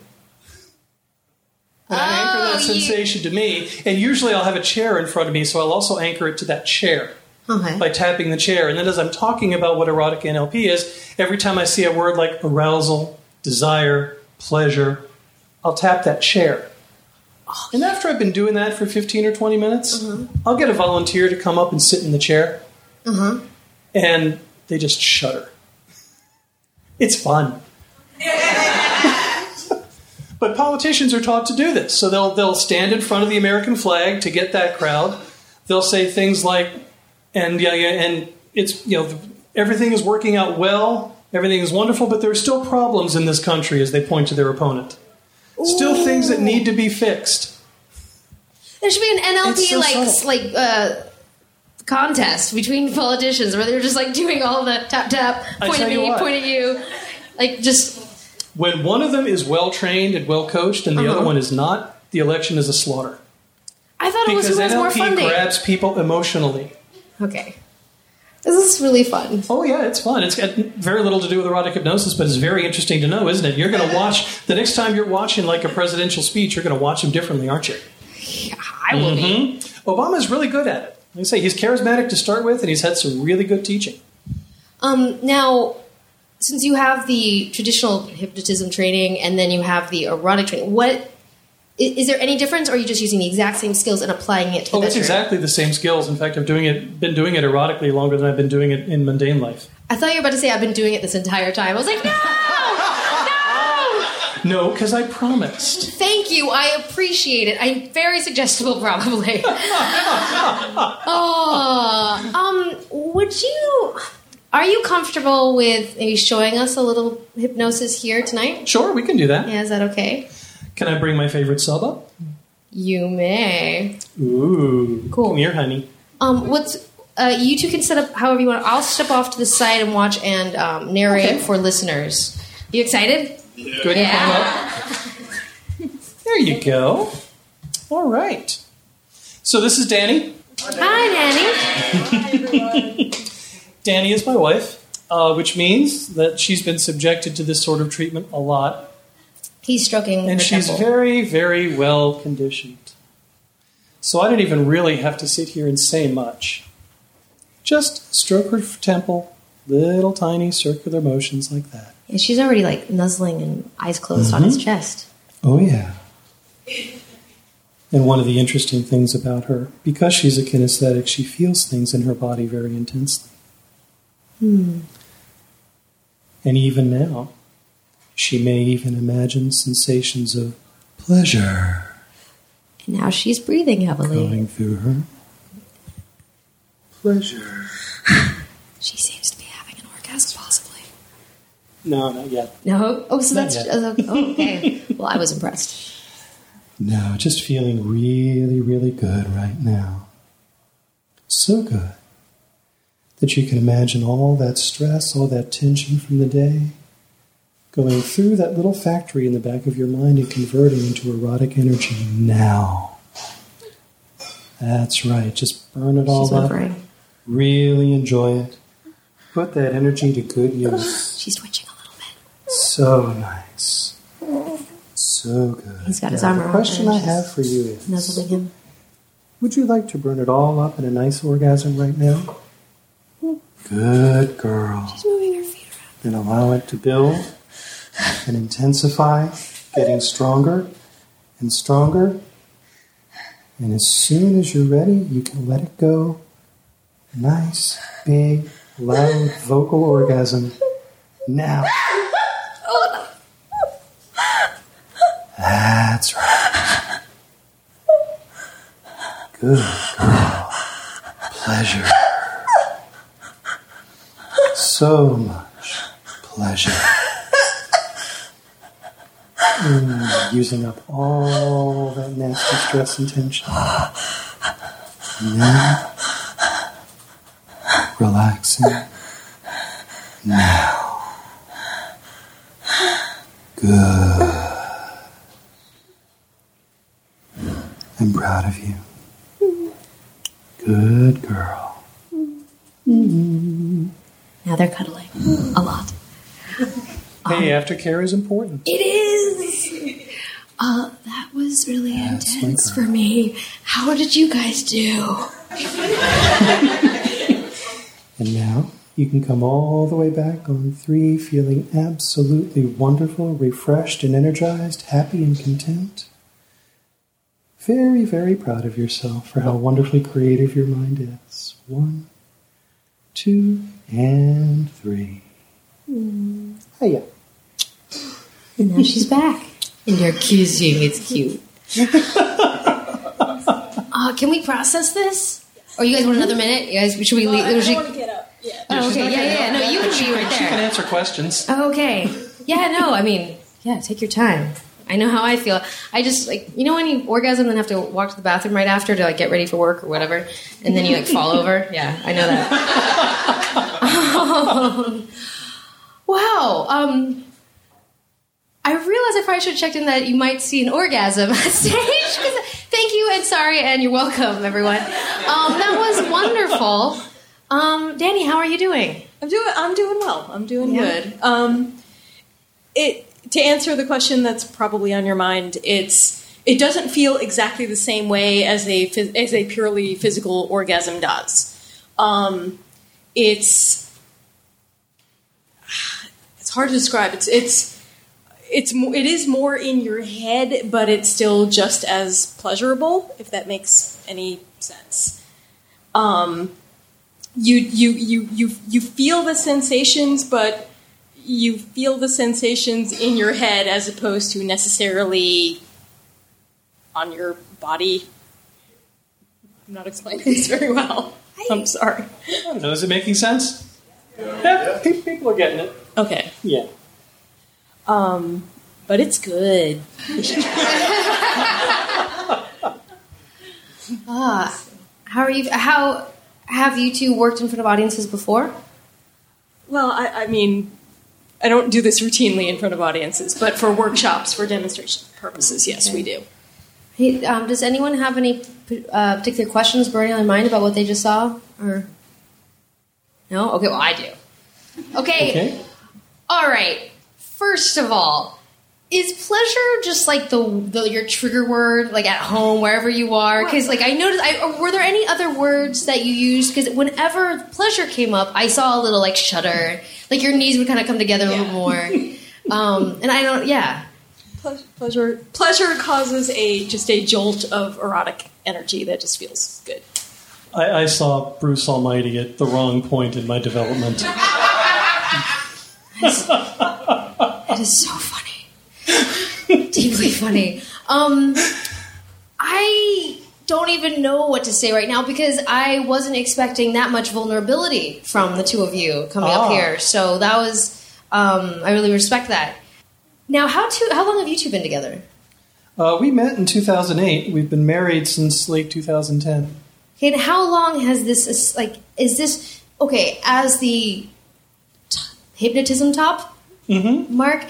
S5: And I anchor that
S2: Oh, you-
S5: sensation to me, and usually I'll have a chair in front of me, so I'll also anchor it to that chair
S2: Okay.
S5: by tapping the chair. And then as I'm talking about what erotic NLP is, every time I see a word like arousal, desire, pleasure, I'll tap that chair. And after I've been doing that for 15 or 20 minutes, mm-hmm. I'll get a volunteer to come up and sit in the chair. Mm-hmm. And they just shudder. It's fun. but politicians are taught to do this. So they'll, they'll stand in front of the American flag to get that crowd. They'll say things like, and yeah, yeah, and it's you know everything is working out well, Everything is wonderful, but there are still problems in this country as they point to their opponent. Still things that need to be fixed.
S2: There should be an NLP
S5: so
S2: like
S5: subtle.
S2: like uh, contest between politicians where they're just like doing all the tap tap, point at me, point at you, like just
S5: When one of them is well trained and well coached and the
S2: Uh-huh.
S5: other one is not, the election is a slaughter.
S2: I thought it was
S5: Because
S2: who has more
S5: NLP
S2: funding.
S5: grabs people emotionally.
S2: Okay, this is really fun.
S5: Oh yeah, it's fun. It's got very little to do with erotic hypnosis, but it's very interesting to know, isn't it? You're going to watch the next time you're watching like a presidential speech. You're going to watch him differently, aren't you?
S2: I will be.
S5: Obama's really good at it. Like I say, he's charismatic to start with, and he's had some really good teaching.
S2: Um, now, since you have the traditional hypnotism training and then you have the erotic training, what is there any difference, or are you just using the exact same skills and applying it to the
S5: Oh, it's exactly the same skills. In fact, I've doing it, been doing it erotically longer than I've been doing it in mundane life.
S2: I thought you were about to say I've been doing it this entire time. I was like, no, no.
S5: No, because I promised.
S2: Thank you. I appreciate it. I'm very suggestible, probably. oh, um, would you? Are you comfortable with maybe showing us a little hypnosis here tonight?
S5: Sure, we can do that.
S2: Yeah, is that okay?
S5: Can I bring my favorite sub up?
S2: You may.
S5: Ooh,
S2: Cool.
S5: Come here, honey.
S2: Um, what's uh, you two can set up however you want. I'll step off to the side and watch and um, narrate
S5: Okay.
S2: for listeners. You excited?
S5: Good.
S2: Yeah.
S5: Climb up. There you go. All right. So this is Dani.
S2: Hi, Dani.
S5: Dani is my wife, uh, which means that she's been subjected to this sort of treatment a lot,
S2: He's stroking
S5: and she's
S2: temple.
S5: very, very well conditioned. So I don't even really have to sit here and say much. Just stroke her temple, little tiny circular motions like that.
S2: And she's already like nuzzling and eyes closed on his chest.
S5: Oh, yeah. And one of the interesting things about her, because she's a kinesthetic, she feels things in her body very intensely. Hmm. And even now, she may even imagine sensations of pleasure
S2: And now she's breathing heavily.
S5: going through her. Pleasure.
S2: She seems to be having an orgasm, possibly.
S5: No, not yet.
S2: No. Oh, so
S5: Not
S2: that's oh, okay. well, I was impressed.
S5: No, just feeling really, really good right now. So good that you can imagine all that stress, all that tension from the day going through that little factory in the back of your mind and converting into erotic energy now. That's right. Just burn it all
S2: She's
S5: up.
S2: whimpering.
S5: Really enjoy it. Put that energy to good use.
S2: She's twitching a little bit.
S5: So nice. So good.
S2: He's got his
S5: Now,
S2: arm
S5: The
S2: around
S5: question I have for you is
S2: Nuzzling him.
S5: Would you like to burn it all up in a nice orgasm right now? Good girl.
S2: She's moving her feet around.
S5: And allow it to build and intensify, getting stronger and stronger. And as soon as you're ready, you can let it go. Nice, big, loud vocal orgasm. Now. That's right. Good girl. Pleasure. So much pleasure. Mm, using up all that nasty stress and tension. And then relaxing. Now. Good. I'm proud of you. Good girl.
S2: Now they're cuddling a lot.
S5: Hey, aftercare is important.
S2: It is. Uh, that was really
S5: my
S2: intense for me. How did you guys do?
S5: And now you can come all the way back on three, feeling absolutely wonderful, refreshed and energized, happy and content. Very, very proud of yourself for how wonderfully creative your mind is. One, two, and three. Hiya.
S2: And now she's back. And they're kissing. It's cute. uh, can we process this? Or you guys want another minute? You guys, should we leave?
S6: I
S2: should-
S6: don't want to get up. Yeah.
S5: Yeah,
S2: Oh, okay. Yeah, yeah, no, you can
S5: she,
S2: be right there.
S5: she can answer questions.
S2: Okay. Yeah, no, I mean, yeah, take your time. I know how I feel. I just like you know when you orgasm and have to walk to the bathroom right after to like get ready for work or whatever, and then you like fall over. Yeah, I know that. Um, wow. Um, I realized I probably should have checked in that you might see an orgasm on stage. Thank you and sorry and you're welcome, everyone. Um, that was wonderful. Um, Dani, how are you doing?
S6: I'm doing. I'm doing well. I'm doing
S2: Yeah.
S6: good. Um, it to answer the question that's probably on your mind. It's it doesn't feel exactly the same way as a as a purely physical orgasm does. Um, it's it's hard to describe. It's it's it's mo- it is more in your head, but it's still just as pleasurable. If that makes any sense. Um, you you you you you feel the sensations, but you feel the sensations in your head as opposed to necessarily on your body. I'm not explaining this very well. I'm sorry.
S5: I know. Is it making sense? Yeah, pe- people are getting it.
S6: Okay.
S5: Yeah.
S6: Um, but it's good.
S2: Ah, how are you? How have you two worked in front of audiences before?
S6: Well, I, I mean, I don't do this routinely in front of audiences, but for workshops, for demonstration purposes, yes, we do.
S2: Hey, um, does anyone have any uh, particular questions burning on their mind about what they just saw? Or no? Okay, well I do. Okay.
S5: Okay.
S2: All right. First of all, is pleasure just like the, the your trigger word, like at home, wherever you are? Because like I noticed, I, were there any other words that you used? Because whenever pleasure came up, I saw a little like shudder, like your knees would kind of come together a little more. Um, and I don't, yeah.
S6: Pleasure, pleasure causes a just a jolt of erotic energy that just feels good.
S5: I, I saw Bruce Almighty at the wrong point in my development.
S2: It is so funny. Deeply funny. Um, I don't even know what to say right now because I wasn't expecting that much vulnerability from the two of you coming
S5: Ah.
S2: up here. So that was, um, I really respect that. Now, how to, how long have you two been together?
S5: Uh, we met in 2008. We've been married since late 2010.
S2: Okay, and how long has this, like, is this, okay, as the t- hypnotism top, Mark,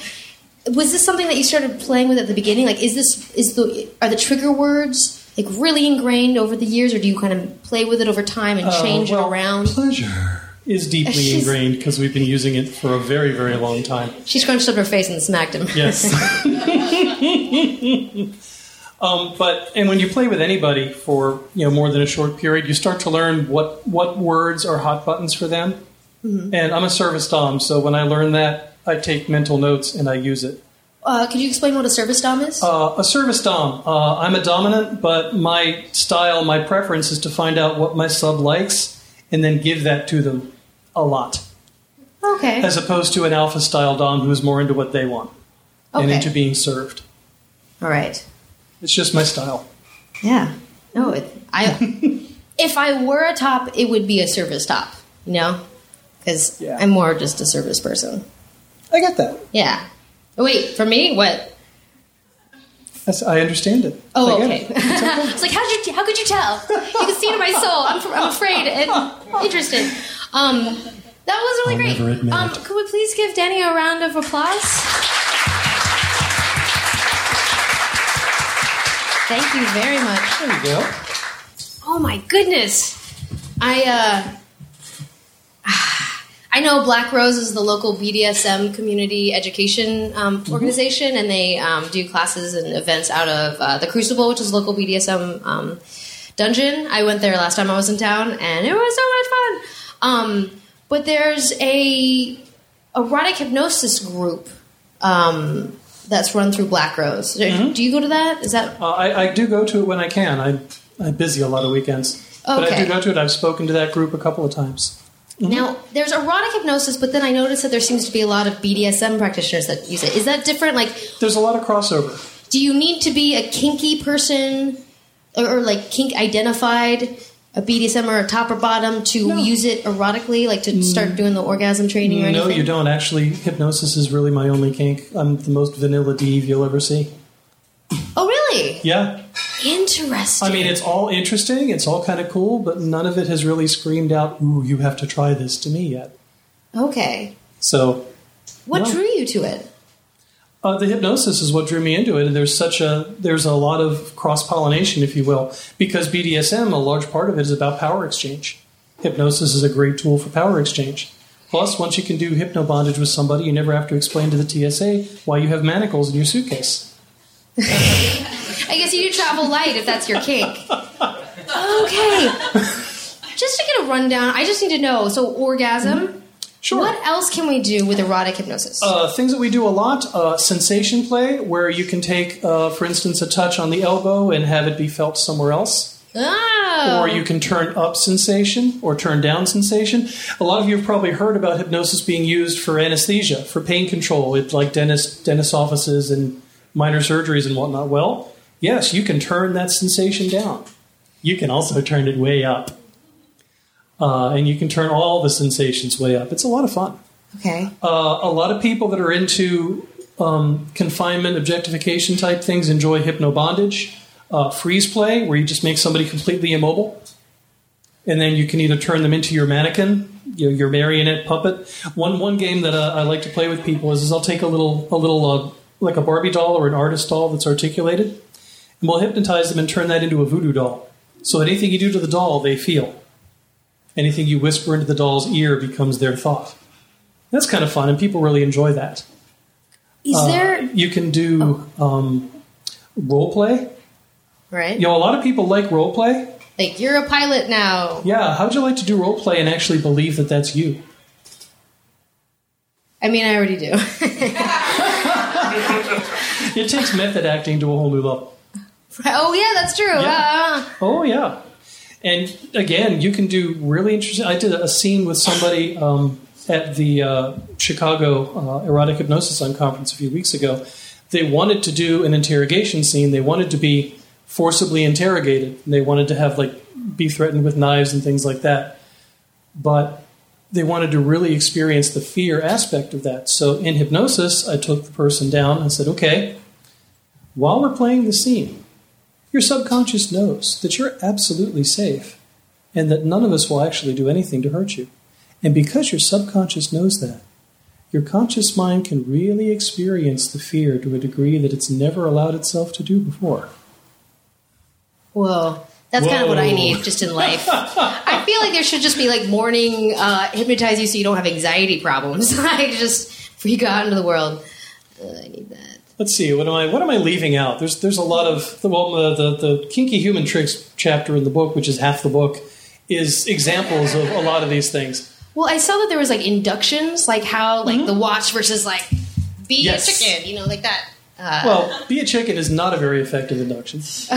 S2: was this something that you started playing with at the beginning? Like, is this, is the, are the trigger words, like, really ingrained over the years, or do you kind of play with it over time and change
S5: Uh, well,
S2: it around?
S5: Pleasure is deeply ingrained because we've been using it for a very, very long time.
S2: She scrunched up her face and smacked him.
S5: Yes. um, but and when you play with anybody for you know more than a short period, you start to learn what what words are hot buttons for them. And I'm a service dom, so when I learn that, I take mental notes and I use it.
S2: Uh, could you explain what a service dom is?
S5: Uh, a service dom. Uh, I'm a dominant, but my style, my preference is to find out what my sub likes and then give that to them a lot,
S2: okay.
S5: as opposed to an alpha style dom who's more into what they want and into being served.
S2: All right.
S5: It's just my style.
S2: Yeah. No, it, I. if I were a top, it would be a service top. You know, because
S5: Yeah.
S2: I'm more just a service person.
S5: I get that.
S2: Yeah. Wait, for me, what?
S5: That's, I understand it.
S2: Oh,
S5: I get
S2: okay.
S5: it.
S2: it's like how did you? How could you tell? You can see it in my soul. I'm, I'm afraid and interested. Um, that was really
S5: I'll
S2: great.
S5: never
S2: um, could we please give Dani a round of applause? Thank you very much.
S5: There you go.
S2: Oh my goodness. I uh I know Black Rose is the local BDSM community education um, organization, and they um, do classes and events out of uh, the Crucible, which is a local BDSM um, dungeon. I went there last time I was in town, and it was so much fun. Um, but there's a erotic hypnosis group um, that's run through Black Rose. Do you go to that? Is that
S5: Uh, I, I do go to it when I can. I, I'm busy a lot of weekends. But I do go to it. I've spoken to that group a couple of times.
S2: Now, there's erotic hypnosis, but then I noticed that there seems to be a lot of BDSM practitioners that use it. Is that different? Like,
S5: There's a lot of crossover.
S2: do you need to be a kinky person or, or like kink identified a BDSM or a top or bottom to use it erotically, like to start doing the orgasm training or
S5: Mm. no, you don't. Actually, hypnosis is really my only kink. I'm the most vanilla Deve you'll ever see.
S2: Oh, really?
S5: Yeah.
S2: Interesting.
S5: I mean, it's all interesting. It's all kind of cool, but none of it has really screamed out, "Ooh, you have to try this" to me yet.
S2: okay.
S5: So
S2: What
S5: No.
S2: drew you to it?
S5: Uh, the hypnosis is what drew me into it, and there's such a there's a lot of cross pollination, if you will, because BDSM, a large part of it is about power exchange. Hypnosis is a great tool for power exchange. Plus, once you can do hypno bondage with somebody, you never have to explain to the TSA why you have manacles in your suitcase.
S2: I guess you do travel light if that's your kink. okay. Just to get a rundown, I just need to know. So, orgasm.
S5: Sure.
S2: What else can we do with erotic hypnosis?
S5: Uh, things that we do a lot uh, sensation play, where you can take, uh, for instance, a touch on the elbow and have it be felt somewhere else.
S2: oh.
S5: or you can turn up sensation or turn down sensation. A lot of you have probably heard about hypnosis being used for anesthesia, for pain control, like dentist dentist offices and minor surgeries and whatnot. Well, yes, you can turn that sensation down. You can also turn it way up, uh, and you can turn all the sensations way up. It's a lot of fun.
S2: Okay.
S5: Uh, a lot of people that are into um, confinement, objectification type things enjoy hypno bondage, uh, freeze play, where you just make somebody completely immobile, and then you can either turn them into your mannequin, your, your marionette puppet. One one game that uh, I like to play with people is, is I'll take a little a little uh, like a Barbie doll or an artist doll that's articulated, and we'll hypnotize them and turn that into a voodoo doll. So anything you do to the doll, they feel. Anything you whisper into the doll's ear becomes their thought. That's kind of fun, and people really enjoy that.
S2: Is
S5: Uh,
S2: there
S5: You can do um, role play.
S2: right?
S5: You know, a lot of people like role play.
S2: Like you're a pilot now.
S5: Yeah, how'd you like to do role play and actually believe that that's you?
S2: I mean, I already do.
S5: It takes method acting to a whole new level.
S2: oh yeah, that's true.
S5: Yeah. Oh yeah, and again, you can do really interesting. I did a scene with somebody um, at the uh, Chicago uh, Erotic Hypnosis on conference a few weeks ago. They wanted to do an interrogation scene. They wanted to be forcibly interrogated. They wanted to have like be threatened with knives and things like that. But they wanted to really experience the fear aspect of that. So in hypnosis, I took the person down and said, "Okay, while we're playing the scene." Your subconscious knows that you're absolutely safe and that none of us will actually do anything to hurt you. And because your subconscious knows that, your conscious mind can really experience the fear to a degree that it's never allowed itself to do before.
S2: whoa. That's kind of what I need just in life. I feel like there should just be like morning uh, hypnotize you so you don't have anxiety problems. I just freak out into the world. Uh, I need that.
S5: Let's see. What am I? What am I leaving out? There's there's a lot of well, the, the the kinky human tricks chapter in the book, which is half the book, is examples of a lot of these things.
S2: Well, I saw that there was like inductions, like how like the watch versus like be
S5: Mm-hmm. Yes.
S2: a chicken, you know, like that. Uh,
S5: Well, be a chicken is not a very effective induction.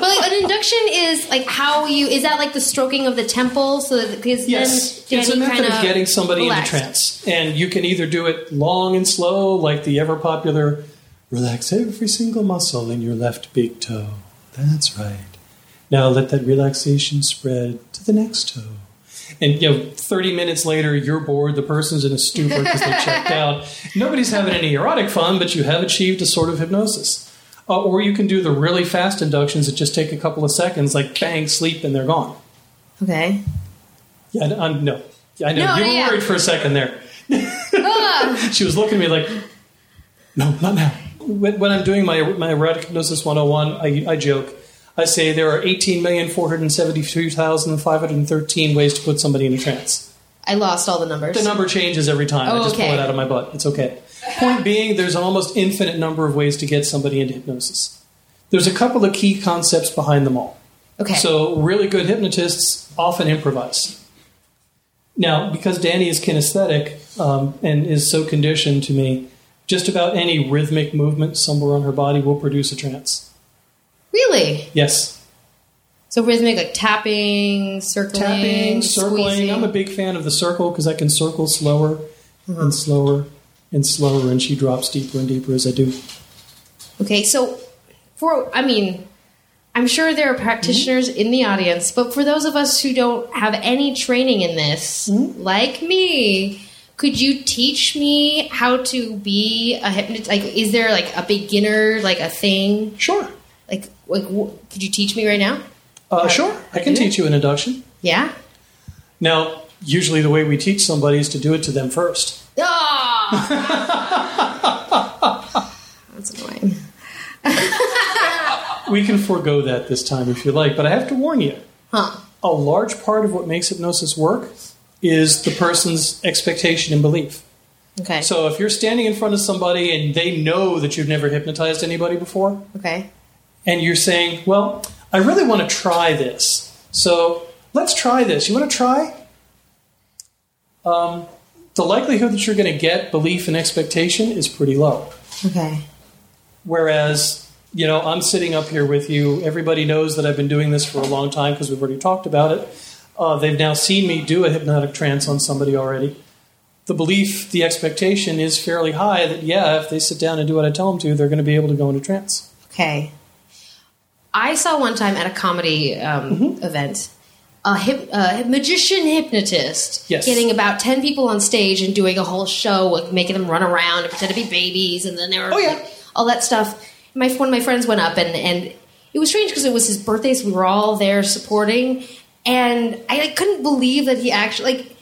S2: but like an induction is like how you is that like the stroking of the temple so that because
S5: Yes,
S2: then
S5: it's a method of getting somebody
S2: relaxed.
S5: into trance, and you can either do it long and slow, like the ever popular "relax every single muscle in your left big toe." That's right. Now let that relaxation spread to the next toe. And you know, thirty minutes later, you're bored. The person's in a stupor because they checked out. Nobody's having any erotic fun, but you have achieved a sort of hypnosis. Uh, or you can do the really fast inductions that just take a couple of seconds, like bang, sleep, and they're gone.
S2: Okay.
S5: Yeah, I- I'm, no. Yeah, I know.
S2: No,
S5: you were
S2: yeah.
S5: worried for a second there.
S2: Ah,
S5: She was looking at me like, no, not now. When, when I'm doing my, my erotic hypnosis 101, I, I joke. I say there are 18,472,513 ways to put somebody in a trance.
S2: I lost all the numbers.
S5: The number changes every time. I
S2: Oh,
S5: just
S2: okay.
S5: pull it out of my butt. It's okay. Point being, there's an almost infinite number of ways to get somebody into hypnosis. There's a couple of key concepts behind them all.
S2: Okay.
S5: So, really good hypnotists often improvise. Now, because Dani is kinesthetic um, and is so conditioned to me, just about any rhythmic movement somewhere on her body will produce a trance.
S2: really?
S5: Yes.
S2: So rhythmic, like tapping, circling,
S5: Tapping, circling.
S2: squeezing.
S5: I'm a big fan of the circle because I can circle slower
S2: Mm-hmm.
S5: and slower and slower, and she drops deeper and deeper as I do.
S2: Okay, so for I mean, I'm sure there are practitioners in the audience, but for those of us who don't have any training in this, like me, could you teach me how to be a hypnotist? Like, is there like a beginner, like a thing?
S5: Sure.
S2: Like, like, wh- could you teach me right now?
S5: Uh, sure. I can teach you an induction.
S2: Yeah.
S5: Now, usually the way we teach somebody is to do it to them first.
S2: That's annoying.
S5: We can forego that this time if you like, but I have to warn you.
S2: Huh.
S5: A large part of what makes hypnosis work is the person's expectation and belief.
S2: Okay.
S5: So if you're standing in front of somebody and they know that you've never hypnotized anybody before,
S2: okay.
S5: and you're saying, Well, I really want to try this. So let's try this. You want to try? Um, the likelihood that you're going to get belief and expectation is pretty low.
S2: Okay.
S5: Whereas, you know, I'm sitting up here with you. Everybody knows that I've been doing this for a long time because we've already talked about it. Uh, they've now seen me do a hypnotic trance on somebody already. The belief, the expectation is fairly high that, yeah, if they sit down and do what I tell them to, they're going to be able to go into trance.
S2: Okay. I saw one time at a comedy um,
S5: Mm-hmm.
S2: event a, hip, a magician hypnotist
S5: Yes.
S2: getting about 10 people on stage and doing a whole show, like making them run around and pretend to be babies, and then they were
S5: Oh, yeah.
S2: all that stuff. My, one of my friends went up, and, and it was strange because it was his birthday, so we were all there supporting, and I like, couldn't believe that he actually, like,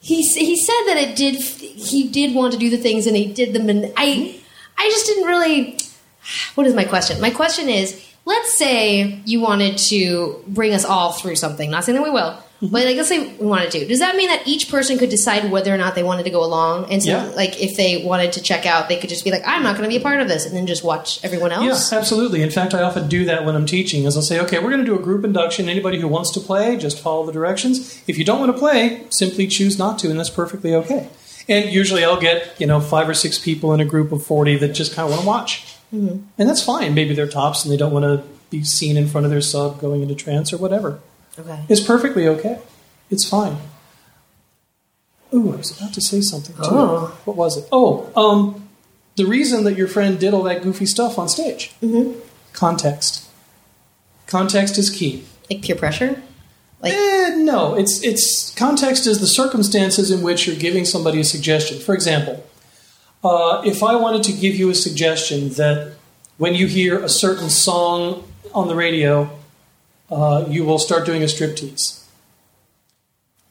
S2: he, he said that it did, he did want to do the things, and he did them, and I, I just didn't really what is my question? My question is, let's say you wanted to bring us all through something. Not saying that we will, mm-hmm. but like let's say we wanted to. Does that mean that each person could decide whether or not they wanted to go along? And so,
S5: Yeah.
S2: like, if they wanted to check out, they could just be like, "I'm not going to be a part of this," and then just watch everyone else.
S5: Yeah, absolutely. In fact, I often do that when I'm teaching. Is I'll say, okay, we're going to do a group induction. Anybody who wants to play, just follow the directions. If you don't want to play, simply choose not to, and that's perfectly okay. And usually, I'll get you know five or six people in a group of forty that just kind of want to watch, and that's fine. Maybe they're tops and they don't want to be seen in front of their sub going into trance or whatever.
S2: Okay.
S5: It's perfectly okay. It's fine. Ooh, I was about to say something too.
S2: Oh.
S5: What was it? Oh, um, the reason that your friend did all that goofy stuff on stage. Mm-hmm. Context. Context is key.
S2: Like peer pressure. Like,
S5: Eh, no, it's it's context is the circumstances in which you're giving somebody a suggestion. For example, uh, if I wanted to give you a suggestion that when you hear a certain song on the radio, uh, you will start doing a striptease.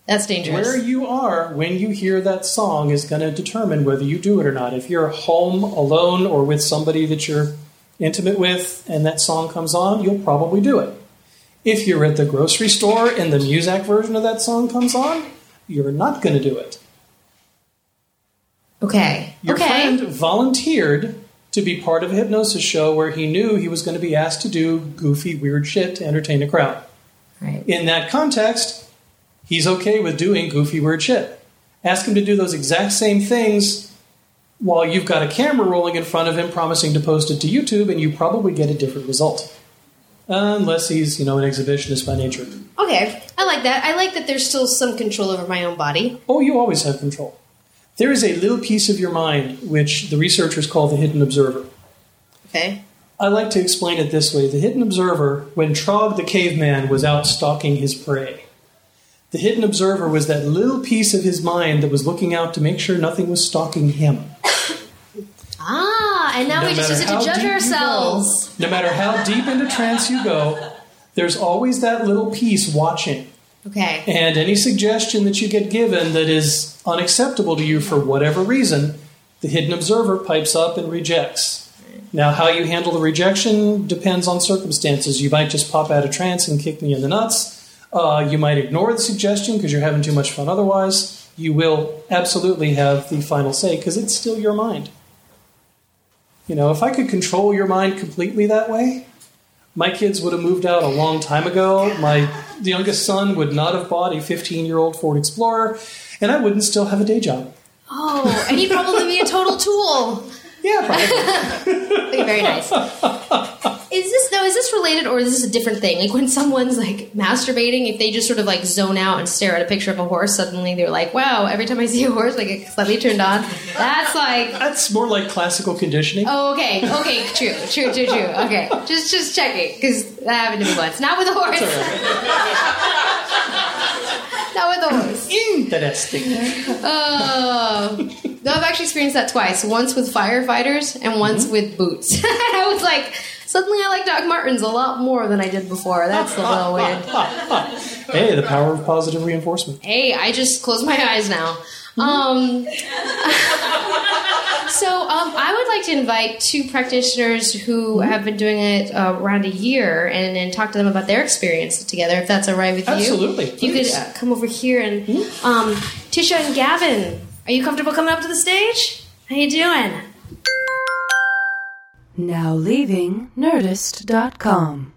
S2: that's dangerous.
S5: Where you are when you hear that song is going to determine whether you do it or not. If you're home alone or with somebody that you're intimate with and that song comes on, you'll probably do it. If you're at the grocery store and the Muzak version of that song comes on, you're not going to do it.
S2: Okay.
S5: Your
S2: okay.
S5: friend volunteered to be part of a hypnosis show where he knew he was going to be asked to do goofy, weird shit to entertain a crowd.
S2: Right.
S5: In that context, he's okay with doing goofy, weird shit. Ask him to do those exact same things while you've got a camera rolling in front of him promising to post it to YouTube, and you probably get a different result. Unless he's, you know, an exhibitionist by nature.
S2: Okay. I like that. I like that there's still some control over my own body.
S5: Oh, you always have control. There is a little piece of your mind which the researchers call the hidden observer.
S2: Okay.
S5: I like to explain it this way. The hidden observer, when Trog the caveman was out stalking his prey, the hidden observer was that little piece of his mind that was looking out to make sure nothing was stalking him.
S2: Ah, and now
S5: No
S2: we just use it to judge ourselves.
S5: go, no matter how deep into trance you go, there's always that little piece watching.
S2: Okay.
S5: And any suggestion that you get given that is unacceptable to you for whatever reason, the hidden observer pipes up and rejects. Now, how you handle the rejection depends on circumstances. You might just pop out of trance and kick me in the nuts. Uh, you might ignore the suggestion because you're having too much fun otherwise. You will absolutely have the final say because it's still your mind. You know, if I could control your mind completely that way, my kids would have moved out a long time ago. My youngest son would not have bought a 15 year old Ford Explorer, and I wouldn't still have a day job.
S2: Oh, and he'd probably be a total tool.
S5: Yeah, probably.
S2: Okay, very nice. Is this though? Is this related, or is this a different thing? Like when someone's like masturbating, if they just sort of like zone out and stare at a picture of a horse, suddenly they're like, "Wow!" Every time I see a horse, like get slightly turned on. That's like,
S5: That's more like classical conditioning.
S2: oh, okay, okay, true, true, true, true. Okay, just just checking because that happened to me once. Not with a horse. Not with a horse.
S5: Interesting.
S2: Oh, no, I've actually experienced that twice. Once with firefighters and once with boots. I was like, suddenly I like Doc Martens a lot more than I did before. That's a little weird.
S5: Hey, the power of positive reinforcement.
S2: Hey, I just close my eyes now. Um, so um, I would like to invite two practitioners who have been doing it uh, around a year and, and talk to them about their experience together, if that's all right with you.
S5: Absolutely,
S2: you could uh, come over here and um, Tisha and Gavin, are you comfortable coming up to the stage? How you doing?
S1: Now leaving Nerdist.com.